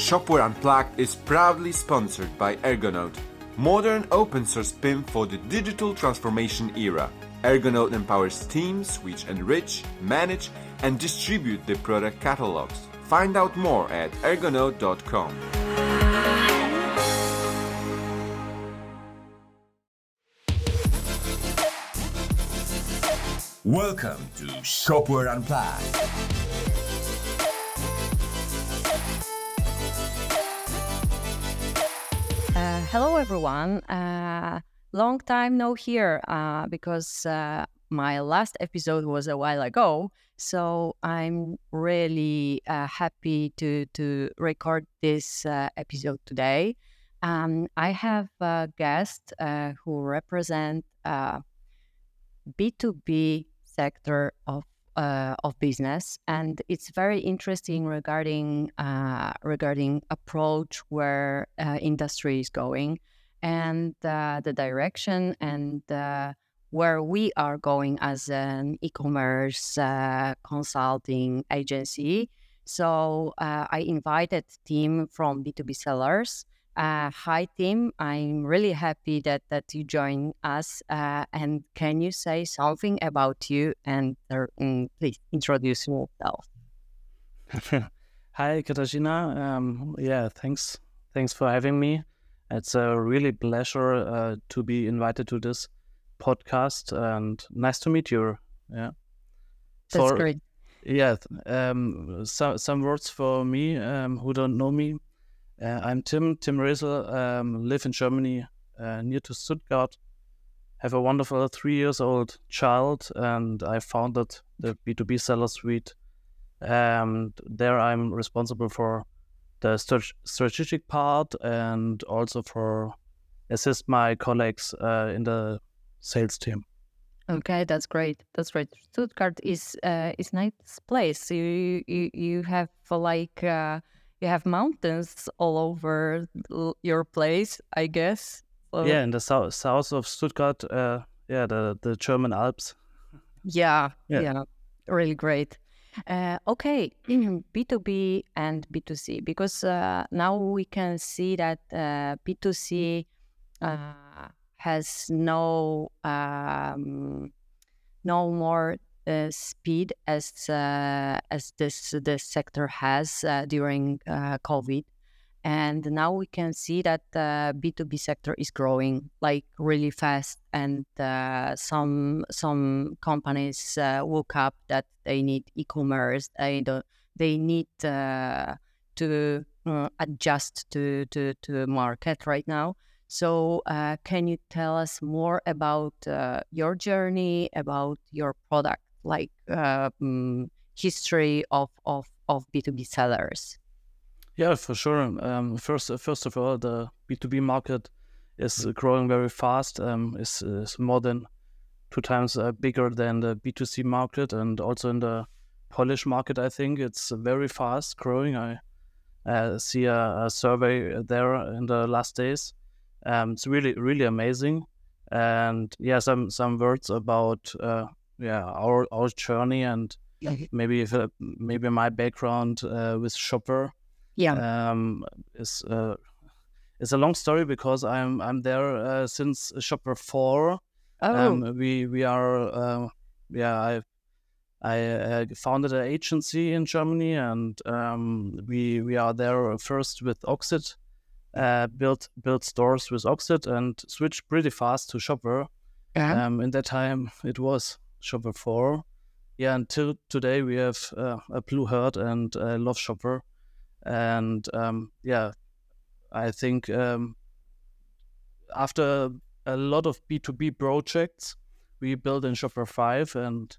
Shopware Unplugged is proudly sponsored by Ergonode, modern open source PIM for the digital transformation era. Ergonode empowers teams which enrich, manage, and distribute the product catalogs. Find out more at ergonode.com. Welcome to Shopware Unplugged. Hello, everyone. Uh, long time no here uh, because uh, my last episode was a while ago. So I'm really happy to to record this episode today. Um, I have a guest uh, who represent uh, B2B sector of uh, of business, and it's very interesting regarding uh, regarding approach where uh, industry is going, and uh, the direction and uh, where we are going as an e-commerce uh, consulting agency. So I invited Tim from B2B sellers. Uh, hi, Tim. I'm really happy that that you join us. Uh, and can you say something about you and uh, mm, please introduce yourself? Hi, Katarzyna. Um, yeah, thanks. Thanks for having me. It's a really pleasure uh, to be invited to this podcast, and nice to meet you. Yeah, That's For- great. yeah. Um, so, some words for me um, who don't know me. Uh, I'm Tim. Tim Resl. Um, live in Germany, uh, near to Stuttgart. Have a wonderful three years old child, and I founded the B2B Seller Suite. And there, I'm responsible for the strat- strategic part and also for assist my colleagues uh, in the sales team. Okay, that's great. That's great. Stuttgart is uh, is nice place. You you you have like uh, you have mountains all over your place, I guess. So- Yeah, in the south south of Stuttgart. Uh, yeah, the the German Alps. Yeah, Yeah. yeah, really great. Uh, okay, B2B and B2C, because uh, now we can see that uh, B2C uh, has no um, no more uh, speed as uh, as this this sector has uh, during uh, COVID, and now we can see that the B2B sector is growing like really fast, and uh, some some companies uh, woke up that they need e-commerce. They don't. They need uh, to uh, adjust to to to the market right now. So, uh, can you tell us more about uh, your journey, about your product, like uh, mm, history of of of B two B sellers? Yeah, for sure. Um, first, first of all, the B two B market is uh, growing very fast. Um, is is more than two times uh, bigger than the B two C market, and also in the Polish market, I think it's very fast growing. I uh, see a, a survey there in the last days. Um, it's really really amazing. And yeah, some some words about uh, yeah our our journey and maybe if, uh, maybe my background uh, with Shopware Yeah. um, is uh, it's a long story because I'm I'm there uh, since Shopware Four. oh, Um, we we are uh, yeah I I uh, founded an agency in Germany and um, we we are there first with Oxid, uh, built built stores with Oxid and switched pretty fast to Shopware. yeah. Um, in that time, it was Shopware 4. Yeah, until today, we have uh, a Blue Herd and a Love Shopware. And um, yeah, I think um, after a lot of B2B projects, we built in Shopware 5. And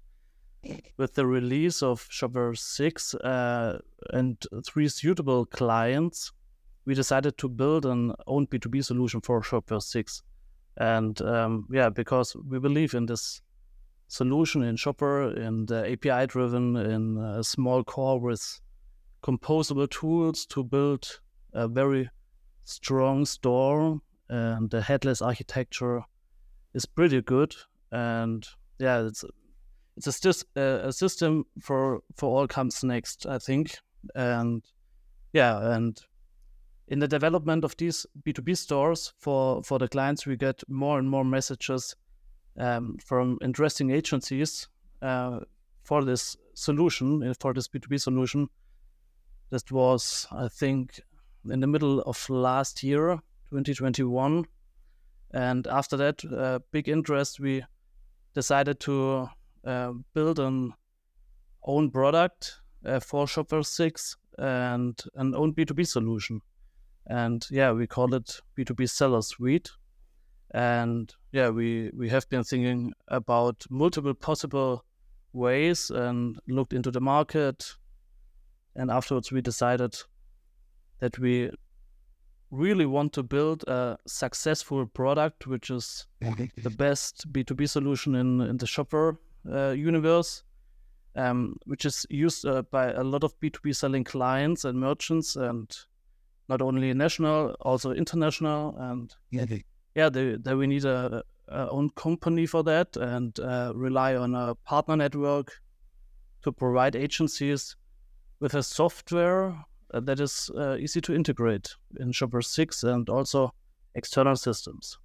with the release of Shopware 6 uh, and three suitable clients, we decided to build an own B2B solution for Shopware 6 and um, yeah because we believe in this solution in Shopware in the api driven in a small core with composable tools to build a very strong store and the headless architecture is pretty good. And yeah it's it's a, uh, a system for for all comes next i think. And yeah and in the development of these B2B stores for, for the clients, we get more and more messages um, from interesting agencies uh, for this solution, uh, for this B2B solution. That was, I think, in the middle of last year, 2021. And after that, uh, big interest, we decided to uh, build an own product uh, for Shopware 6 and an own B2B solution. And yeah, we call it B2B Seller Suite. And yeah, we, we have been thinking about multiple possible ways and looked into the market. And afterwards, we decided that we really want to build a successful product, which is the best B2B solution in, in the Shopware uh, universe, um, which is used uh, by a lot of B2B selling clients and merchants, and not only national, also international. And yeah, they, they we need a, a, own company for that and uh, rely on a partner network to provide agencies with a software uh, that is uh, easy to integrate in Shopware 6 and also external systems.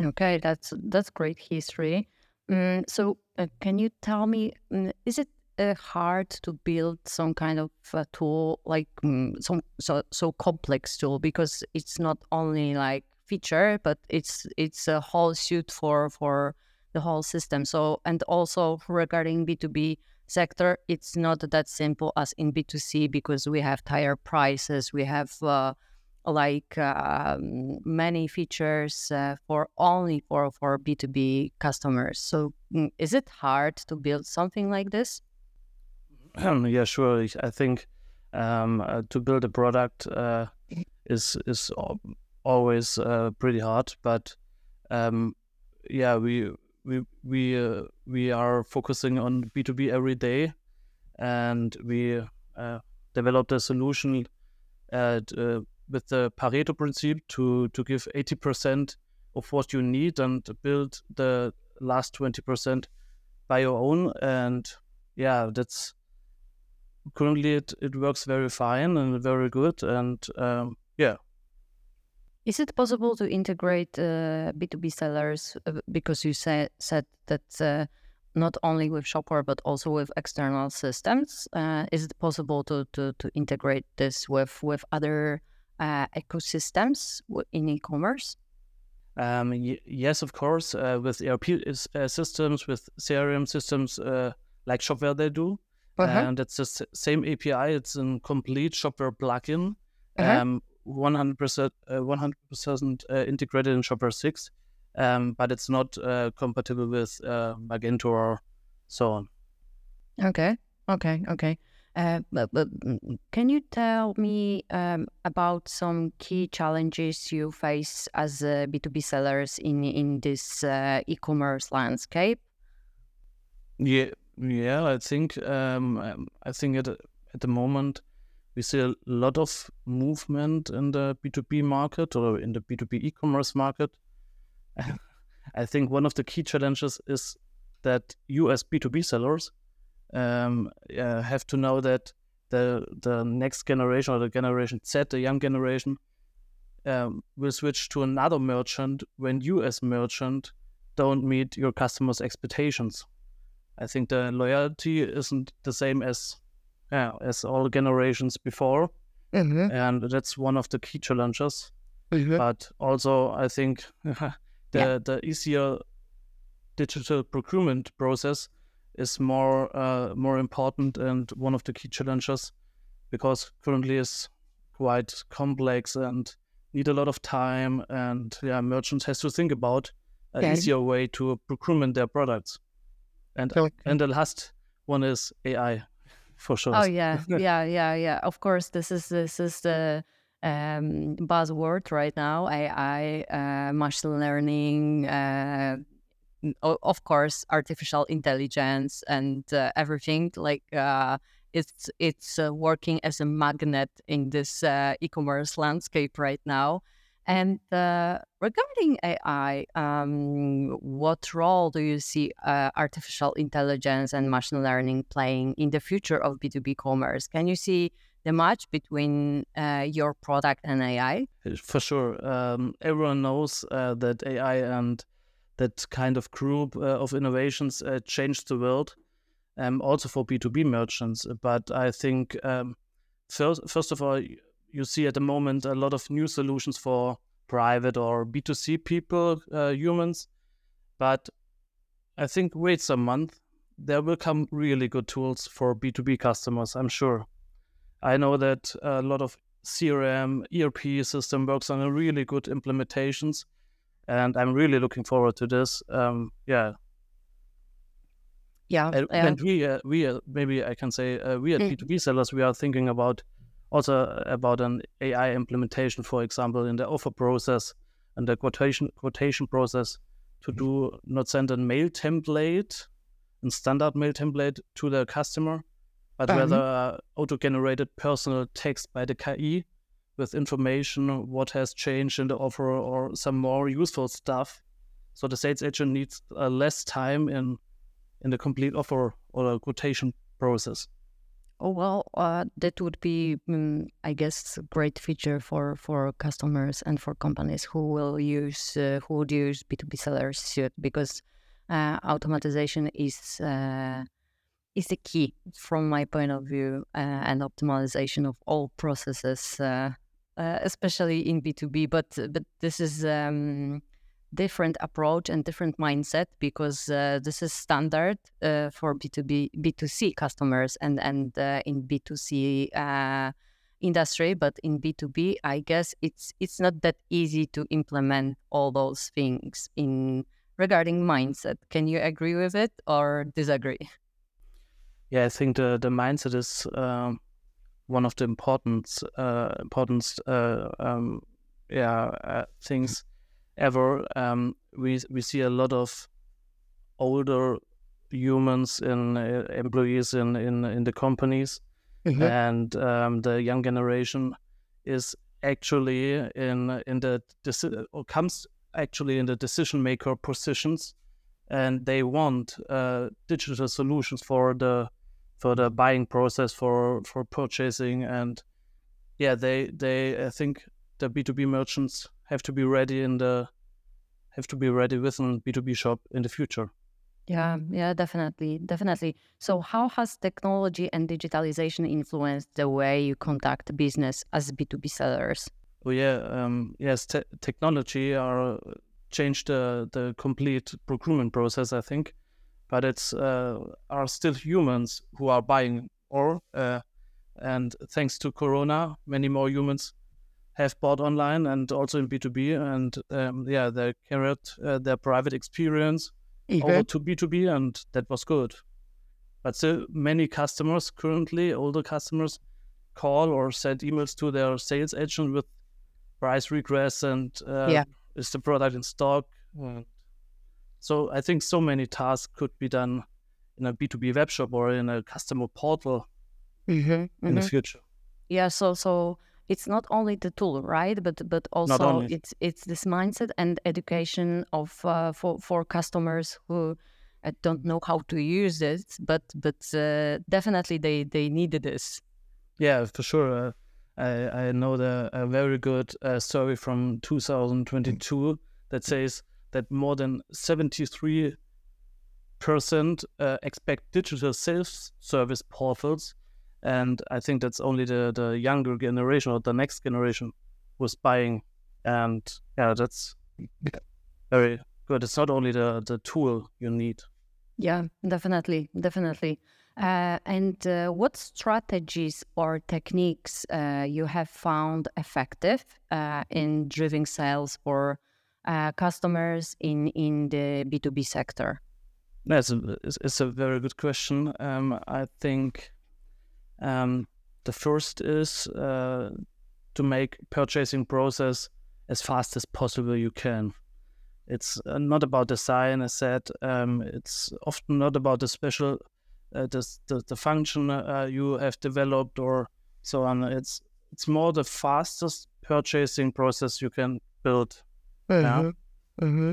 Okay, that's that's great history. Mm, so, uh, can you tell me, mm, is it uh, hard to build some kind of tool like mm, some so so complex tool because it's not only like feature, but it's it's a whole suite for for the whole system. So, and also regarding B two B sector, it's not that simple as in B2C because we have higher prices, we have uh, like uh, many features uh, for only for, for B2B customers. So mm, is it hard to build something like this? yeah, sure. I think um, uh, to build a product uh, is is always uh, pretty hard, but um, yeah, we we we uh, we are focusing on B2B every day, and we uh, developed a solution at, uh, with the Pareto principle to to give 80% of what you need and build the last 20% by your own. And yeah, that's currently it, it works very fine and very good. And um, yeah, is it possible to integrate uh, B2B sellers uh, because you said said that uh, not only with Shopware but also with external systems? Uh, is it possible to, to, to integrate this with with other uh, ecosystems in e-commerce? Um, y- yes, of course, uh, with ERP systems, with CRM systems like Shopware they do, uh-huh. and it's the same API. It's a complete Shopware plugin. Uh-huh. Um, 100% 100% uh, uh, integrated in Shopware 6, um, but it's not uh, compatible with Magento or so on. Okay, okay, okay. Uh, but, but, mm, can you tell me um, about some key challenges you face as B two B sellers in in this uh, e-commerce landscape? Yeah, yeah. I think um, I think at at the moment we see a lot of movement in the B2B market or in the B2B e-commerce market. I think one of the key challenges is that you as B2B sellers um, uh, have to know that the the next generation or the generation Z, the young generation, um, will switch to another merchant when you as merchant don't meet your customers' expectations. I think the loyalty isn't the same as yeah, as all generations before. Mm-hmm. And that's one of the key challenges. Mm-hmm. But also, I think the yeah. the easier digital procurement process is more uh, more important and one of the key challenges because currently is quite complex and need a lot of time and yeah merchants has to think about an yeah. easier way to procurement their products and okay. and the last one is ai for sure. Oh yeah, yeah, yeah, yeah. Of course, this is this is the um, buzzword right now. AI, uh, machine learning, uh, of course, artificial intelligence, and uh, everything. Like uh, it's it's uh, working as a magnet in this uh, e-commerce landscape right now. And uh, regarding AI, um, what role do you see uh, artificial intelligence and machine learning playing in the future of B2B commerce? Can you see the match between uh, your product and AI? For sure. Um, everyone knows uh, that AI and that kind of group uh, of innovations uh, changed the world, um, also for B2B merchants. But I think, um, first, first of all, you see at the moment a lot of new solutions for private or B2C people, uh, humans. But I think wait some month, there will come really good tools for B2B customers, I'm sure. I know that a lot of CRM, ERP system works on a really good implementations, and I'm really looking forward to this. Um, yeah. Yeah, and, and we, uh, we uh, maybe I can say uh, we at mm. B2B sellers, we are thinking about also about an AI implementation, for example, in the offer process and the quotation quotation process to do not send a mail template, a standard mail template to the customer, but um. rather auto-generated personal text by the KI with information what has changed in the offer or some more useful stuff. So the sales agent needs uh, less time in in the complete offer or quotation process. Oh well, uh, that would be, um, I guess, a great feature for for customers and for companies who will use uh, who would use B two B sellers suit because uh, automatization is uh, is the key from my point of view uh, and optimization of all processes, uh, especially in B two B. But but this is. Um, different approach and different mindset because uh, this is standard uh, for B2B B2C customers and and uh, in B2C uh, industry but in B2B I guess it's it's not that easy to implement all those things in regarding mindset. Can you agree with it or disagree? Yeah I think the the mindset is um, one of the important uh, important uh, um, yeah things ever. Um, we we see a lot of older humans in uh, employees in, in in the companies, mm-hmm. and um, the young generation is actually in in the or comes actually in the decision maker positions, and they want uh, digital solutions for the for the buying process for for purchasing and yeah they they I think the B two B merchants have to be ready in the have to be ready with a B2B shop in the future. Yeah, yeah, definitely, definitely. So, how has technology and digitalization influenced the way you conduct business as B2B sellers? Oh yeah, um, yes, te- technology are changed the the complete procurement process, I think, but it's uh, are still humans who are buying or uh, and thanks to Corona, many more humans have bought online and also in B2B. And um, yeah, they carried uh, their private experience okay. over to B2B, and that was good. But still, many customers currently, older customers, call or send emails to their sales agent with price requests and uh, yeah. is the product in stock? so I think so many tasks could be done in a B2B web shop or in a customer portal mm-hmm, mm-hmm. in the mm-hmm. future. Yeah, so so it's not only the tool, right? But but also it's it's this mindset and education of uh, for for customers who uh, don't know how to use it, but but uh, definitely they they needed this. Yeah, for sure. Uh, I I know the a very good uh, survey from 2022 that says that more than 73 percent uh, expect digital self service portals and I think that's only the the younger generation or the next generation was buying, and yeah, that's very good. It's not only the the tool you need. Yeah, definitely, definitely. Uh, and uh, what strategies or techniques uh, you have found effective uh, in driving sales for uh, customers in in the B two B sector? That's a, it's a very good question. Um, I think um, the first is uh, to make purchasing process as fast as possible you can. It's uh, not about design, as said. Um, it's often not about the special, uh, the, the, the function uh, you have developed or so on. It's it's more the fastest purchasing process you can build. Mm-hmm. Yeah? Mm-hmm.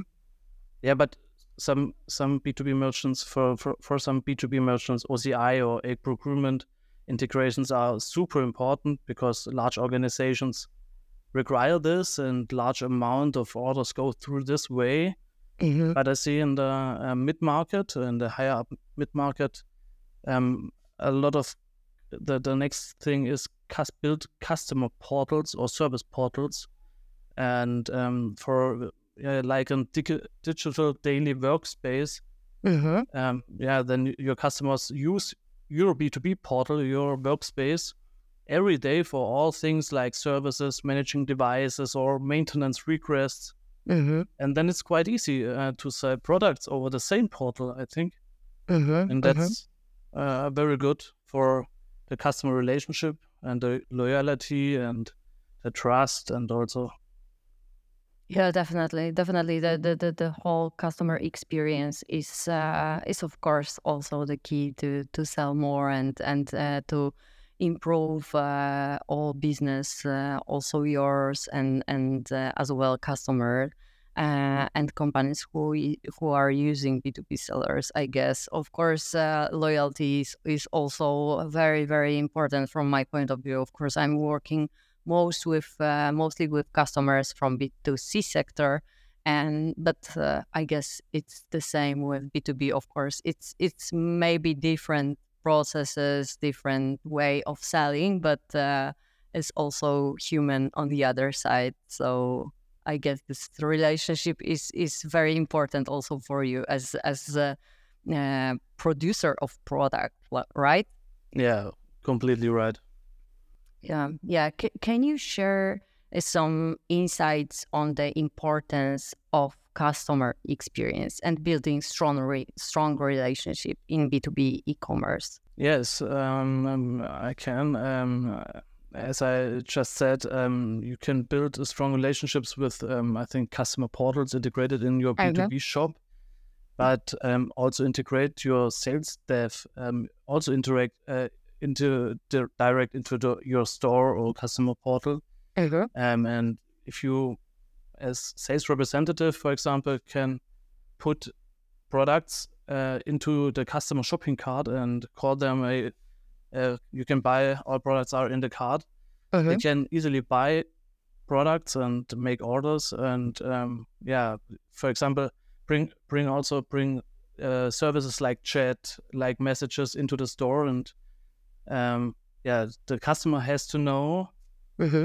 yeah, but some some B two B merchants for, for for some B two B merchants, OCI or a procurement integrations are super important because large organizations require this and large amount of orders go through this way. Mm-hmm. But I see in the uh, mid market and the higher up mid market, um, a lot of the, the next thing is cus- build customer portals or service portals. And um, for uh, like a dig- digital daily workspace, Mm-hmm. um, yeah, then your customers use your B2B portal, your workspace, every day for all things like services, managing devices, or maintenance requests. Mm-hmm. And then it's quite easy uh, to sell products over the same portal, I think. Mm-hmm. And that's uh, very good for the customer relationship and the loyalty and the trust and also Yeah, definitely, definitely. The the the, the whole customer experience is uh, is of course also the key to to sell more and and uh, to improve uh, all business, uh, also yours and and uh, as well customer. Uh, and companies who who are using B two B sellers, I guess. Of course, uh, loyalty is, is also very very important from my point of view. Of course, I'm working most with uh, mostly with customers from B2C sector. And but uh, I guess it's the same with B2B of course. It's it's maybe different processes different way of selling but uh, it's also human on the other side. So I guess this relationship is is very important also for you as as a uh, producer of product right? Yeah, completely right. Yeah, yeah. C- can you share uh, some insights on the importance of customer experience and building strong, re- strong relationship in B two B e-commerce? Yes, um, um, I can. Um, as I just said, um, you can build strong relationships with, um, I think, customer portals integrated in your B2B shop, but um, also integrate your sales staff, um, also interact uh, into di- direct into the, your store or customer portal. Um, and if you, as sales representative, for example, can put products uh, into the customer shopping cart and call them a, uh, you can buy all products are in the cart. They can easily buy products and make orders and um, yeah, for example, bring bring also bring uh, services like chat, like messages into the store and um, yeah, the customer has to know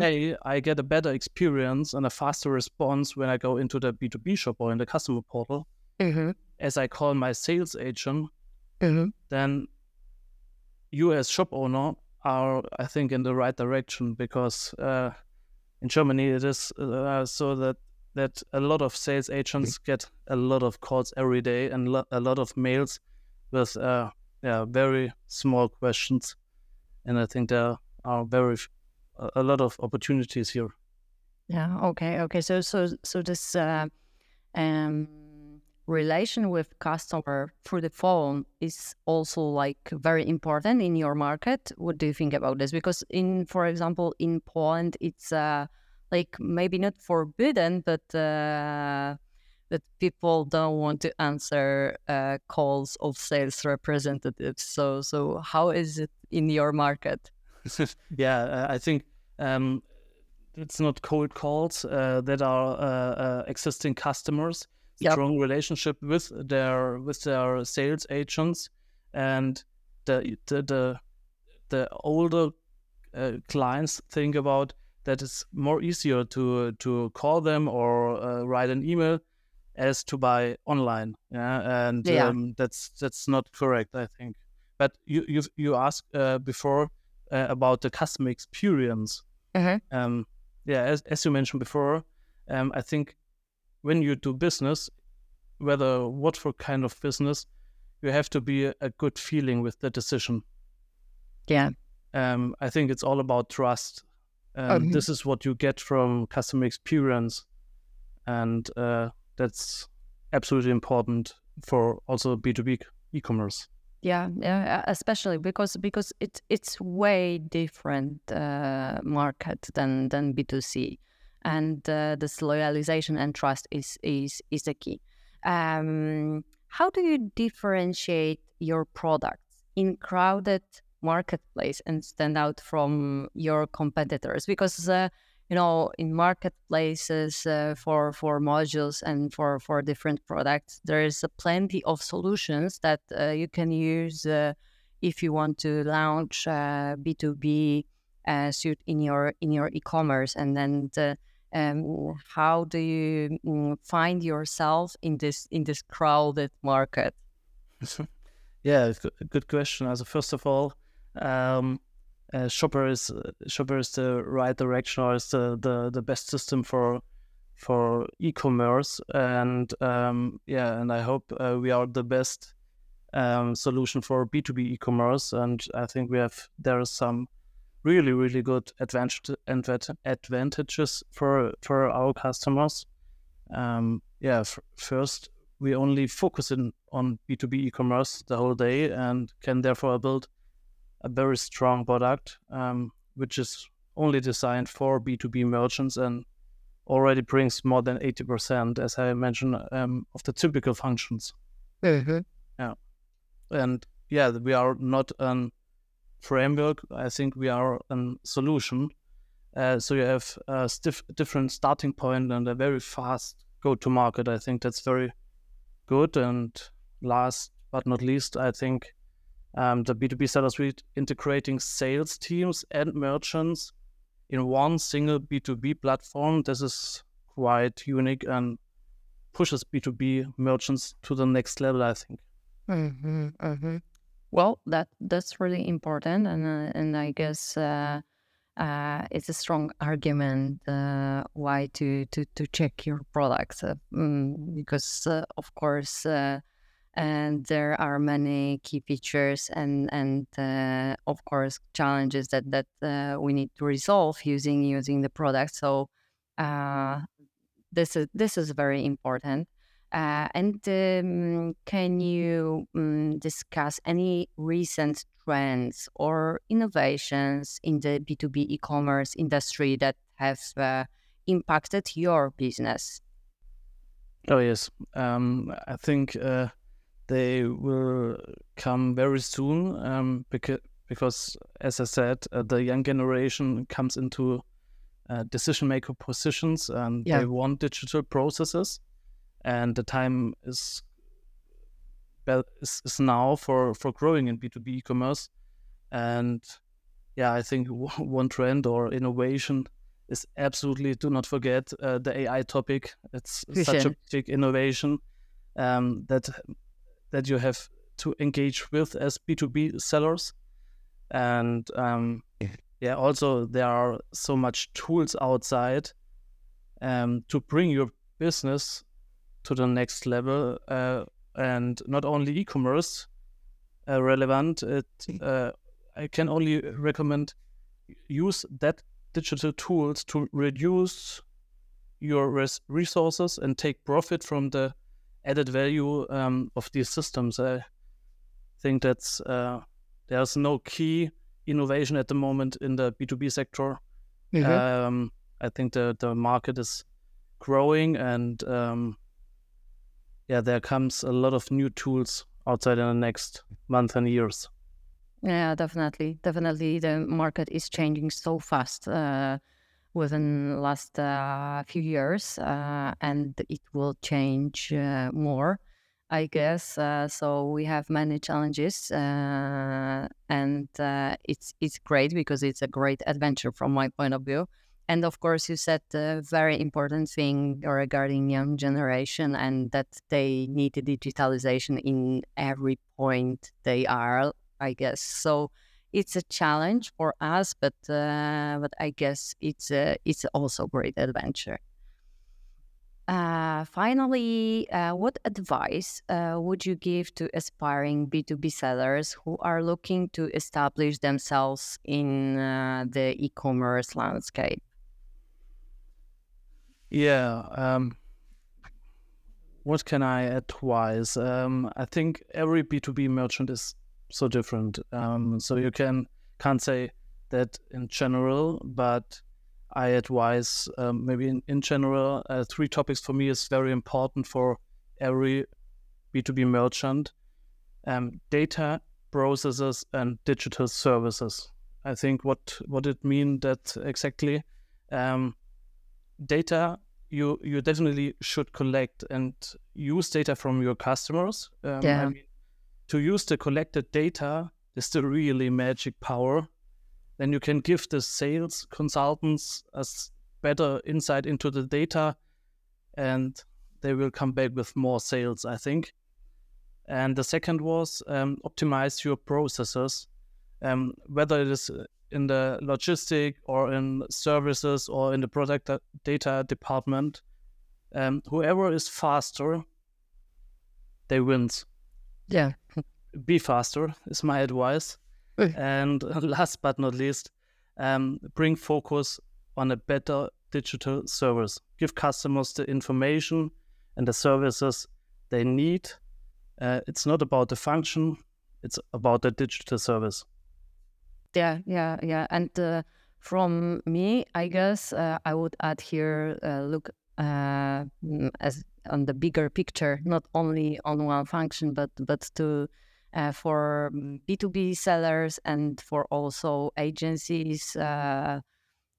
hey, I get a better experience and a faster response when I go into the B2B shop or in the customer portal. As I call my sales agent, then you as shop owner are, I think, in the right direction because uh, in Germany it is uh, so that that a lot of sales agents get a lot of calls every day and lo- a lot of mails with uh, yeah very small questions, and I think there are very a lot of opportunities here. Yeah. Okay. Okay. So so so this uh, um, relation with customer through the phone is also like very important in your market. What do you think about this? Because in, for example, in Poland, it's uh, like maybe not forbidden, but uh, that people don't want to answer uh, calls of sales representatives. So so how is it in your market? yeah, I think um, it's not cold calls uh, that are uh, uh, existing customers. Yep. Strong relationship with their with their sales agents, and the the the, the older uh, clients think about that it's more easier to to call them or uh, write an email as to buy online. Yeah, and Yeah. Um, that's that's not correct. I think. But you you you asked uh, before uh, about the customer experience. Um, yeah, as, as you mentioned before, um, I think when you do business, whether what for kind of business, you have to be a, a good feeling with the decision. Yeah. Um, I think it's all about trust. Um, Mhm. This is what you get from customer experience, and uh, that's absolutely important for also B two B e-commerce. Yeah, yeah, especially because because it's it's way different uh, market than than B two C, and uh, this loyalization and trust is is is the key. Um, how do you differentiate your products in crowded marketplace and stand out from your competitors? Because uh, you know, in marketplaces uh, for for modules and for for different products, there is plenty of solutions that uh, you can use uh, if you want to launch B two B suit in your in your e-commerce, and then the, um, how do you mm, find yourself in this in this crowded market? yeah, it's good a good question. As first of all, um, uh, Shopware is uh, Shopware is the right direction or is the, the, the best system for for e-commerce. And um, yeah and I hope uh, we are the best um, solution for B2B e-commerce. And I think we have there are some really really good advantage, advantages for for our customers. Um, yeah f- first we only focus in on B2B e-commerce the whole day and can therefore build a very strong product, um, which is only designed for B2B merchants and already brings more than 80%, as I mentioned, um, of the typical functions. Mm-hmm. Yeah. And yeah, we are not a framework. I think we are a solution. Uh, so you have a stiff, different starting point and a very fast go to market. I think that's very good. And last but not least, I think um, the B2B Seller Suite integrating sales teams and merchants in one single B2B platform. This is quite unique and pushes B2B merchants to the next level, I think. Mm-hmm, mm-hmm. Well, that that's really important, and uh, and I guess uh, uh, it's a strong argument uh, why to, to to check your products uh, mm, because uh, of course and there are many key features and and uh, of course challenges that that uh, we need to resolve using using the product. So uh, this is this is very important. Uh, and um, can you um, discuss any recent trends or innovations in the b2b e-commerce industry that have uh, impacted your business? Oh yes. Um, i think uh, they will come very soon um, because, because, as I said, uh, the young generation comes into uh, decision maker positions and yeah. they want digital processes, and the time is is, is now for for growing in B two B e-commerce, and yeah, I think one trend or innovation is absolutely do not forget uh, the AI topic. It's such a big innovation um, that that you have to engage with as B2B sellers. And um, yeah, also there are so much tools outside um, to bring your business to the next level. Uh, and not only e-commerce uh, relevant, it, uh, I can only recommend use that digital tools to reduce your res- resources and take profit from the added value um, of these systems. I think that's uh, there's no key innovation at the moment in the B2B sector. Mm-hmm. Um, I think the, the market is growing and um, yeah, there comes a lot of new tools outside in the next month and years. Yeah, definitely. Definitely. The market is changing so fast. Uh, within last uh, few years, uh, and it will change uh, more, I guess. Uh, so we have many challenges, uh, and uh, it's it's great because it's a great adventure from my point of view. And of course, you said a very important thing regarding young generation and that they need the digitalization in every point they are. I guess so it's a challenge for us, but uh, but I guess it's a, it's also a great adventure. Uh, finally, uh, what advice uh, would you give to aspiring B2B sellers who are looking to establish themselves in uh, the e commerce landscape? Yeah. Um, what can I advise? Um, I think every B2B merchant is so different. Um, so you can can't say that in general, but I advise um, maybe in, in general uh, three topics for me is very important for every B2B merchant. Um, data processes and digital services. I think what what it mean that exactly. Um, data you you definitely should collect and use data from your customers. Um, Yeah. I mean, to use the collected data is the really magic power. Then you can give the sales consultants a better insight into the data, and they will come back with more sales. I think. And the second was um, optimize your processes, um, whether it is in the logistic or in services or in the product data department. Um, whoever is faster, they wins. Yeah. Be faster is my advice. And last but not least, um, bring focus on a better digital service. Give customers the information and the services they need. Uh, it's not about the function; it's about the digital service. Yeah, yeah, yeah. And uh, from me, I guess uh, I would add here uh, look uh, mm, as on the bigger picture, not only on one function, but but to uh, for B two B sellers and for also agencies. Uh,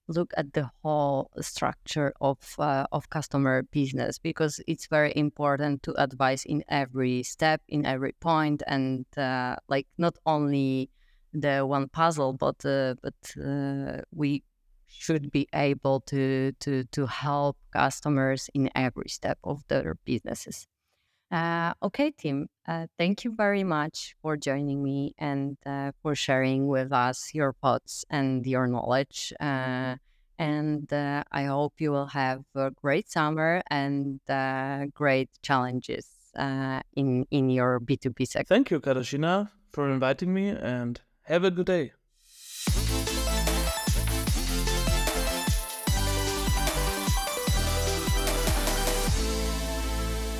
look at the whole structure of uh, of customer business because it's very important to advise in every step, in every point, and uh, like not only the one puzzle, but uh, but uh, we should be able to to to help customers in every step of their businesses. Uh, okay, Tim, uh, thank you very much for joining me and uh, for sharing with us your thoughts and your knowledge. Uh, and uh, I hope you will have a great summer and uh, great challenges in in your B two B sector. Thank you, Katarzyna, for inviting me and have a good day.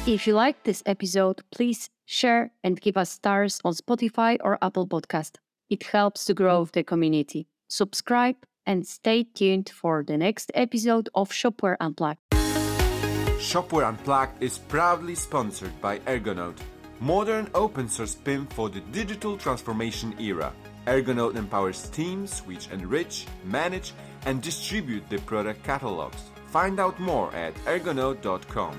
If you liked this episode, please share and give us stars on Spotify or Apple Podcast. It helps to grow the community. Subscribe and stay tuned for the next episode of Shopware Unplugged. Shopware Unplugged is proudly sponsored by Ergonode, modern open source PIM for the digital transformation era. Ergonode empowers teams which enrich, manage, and distribute the product catalogs. Find out more at ergonode.com.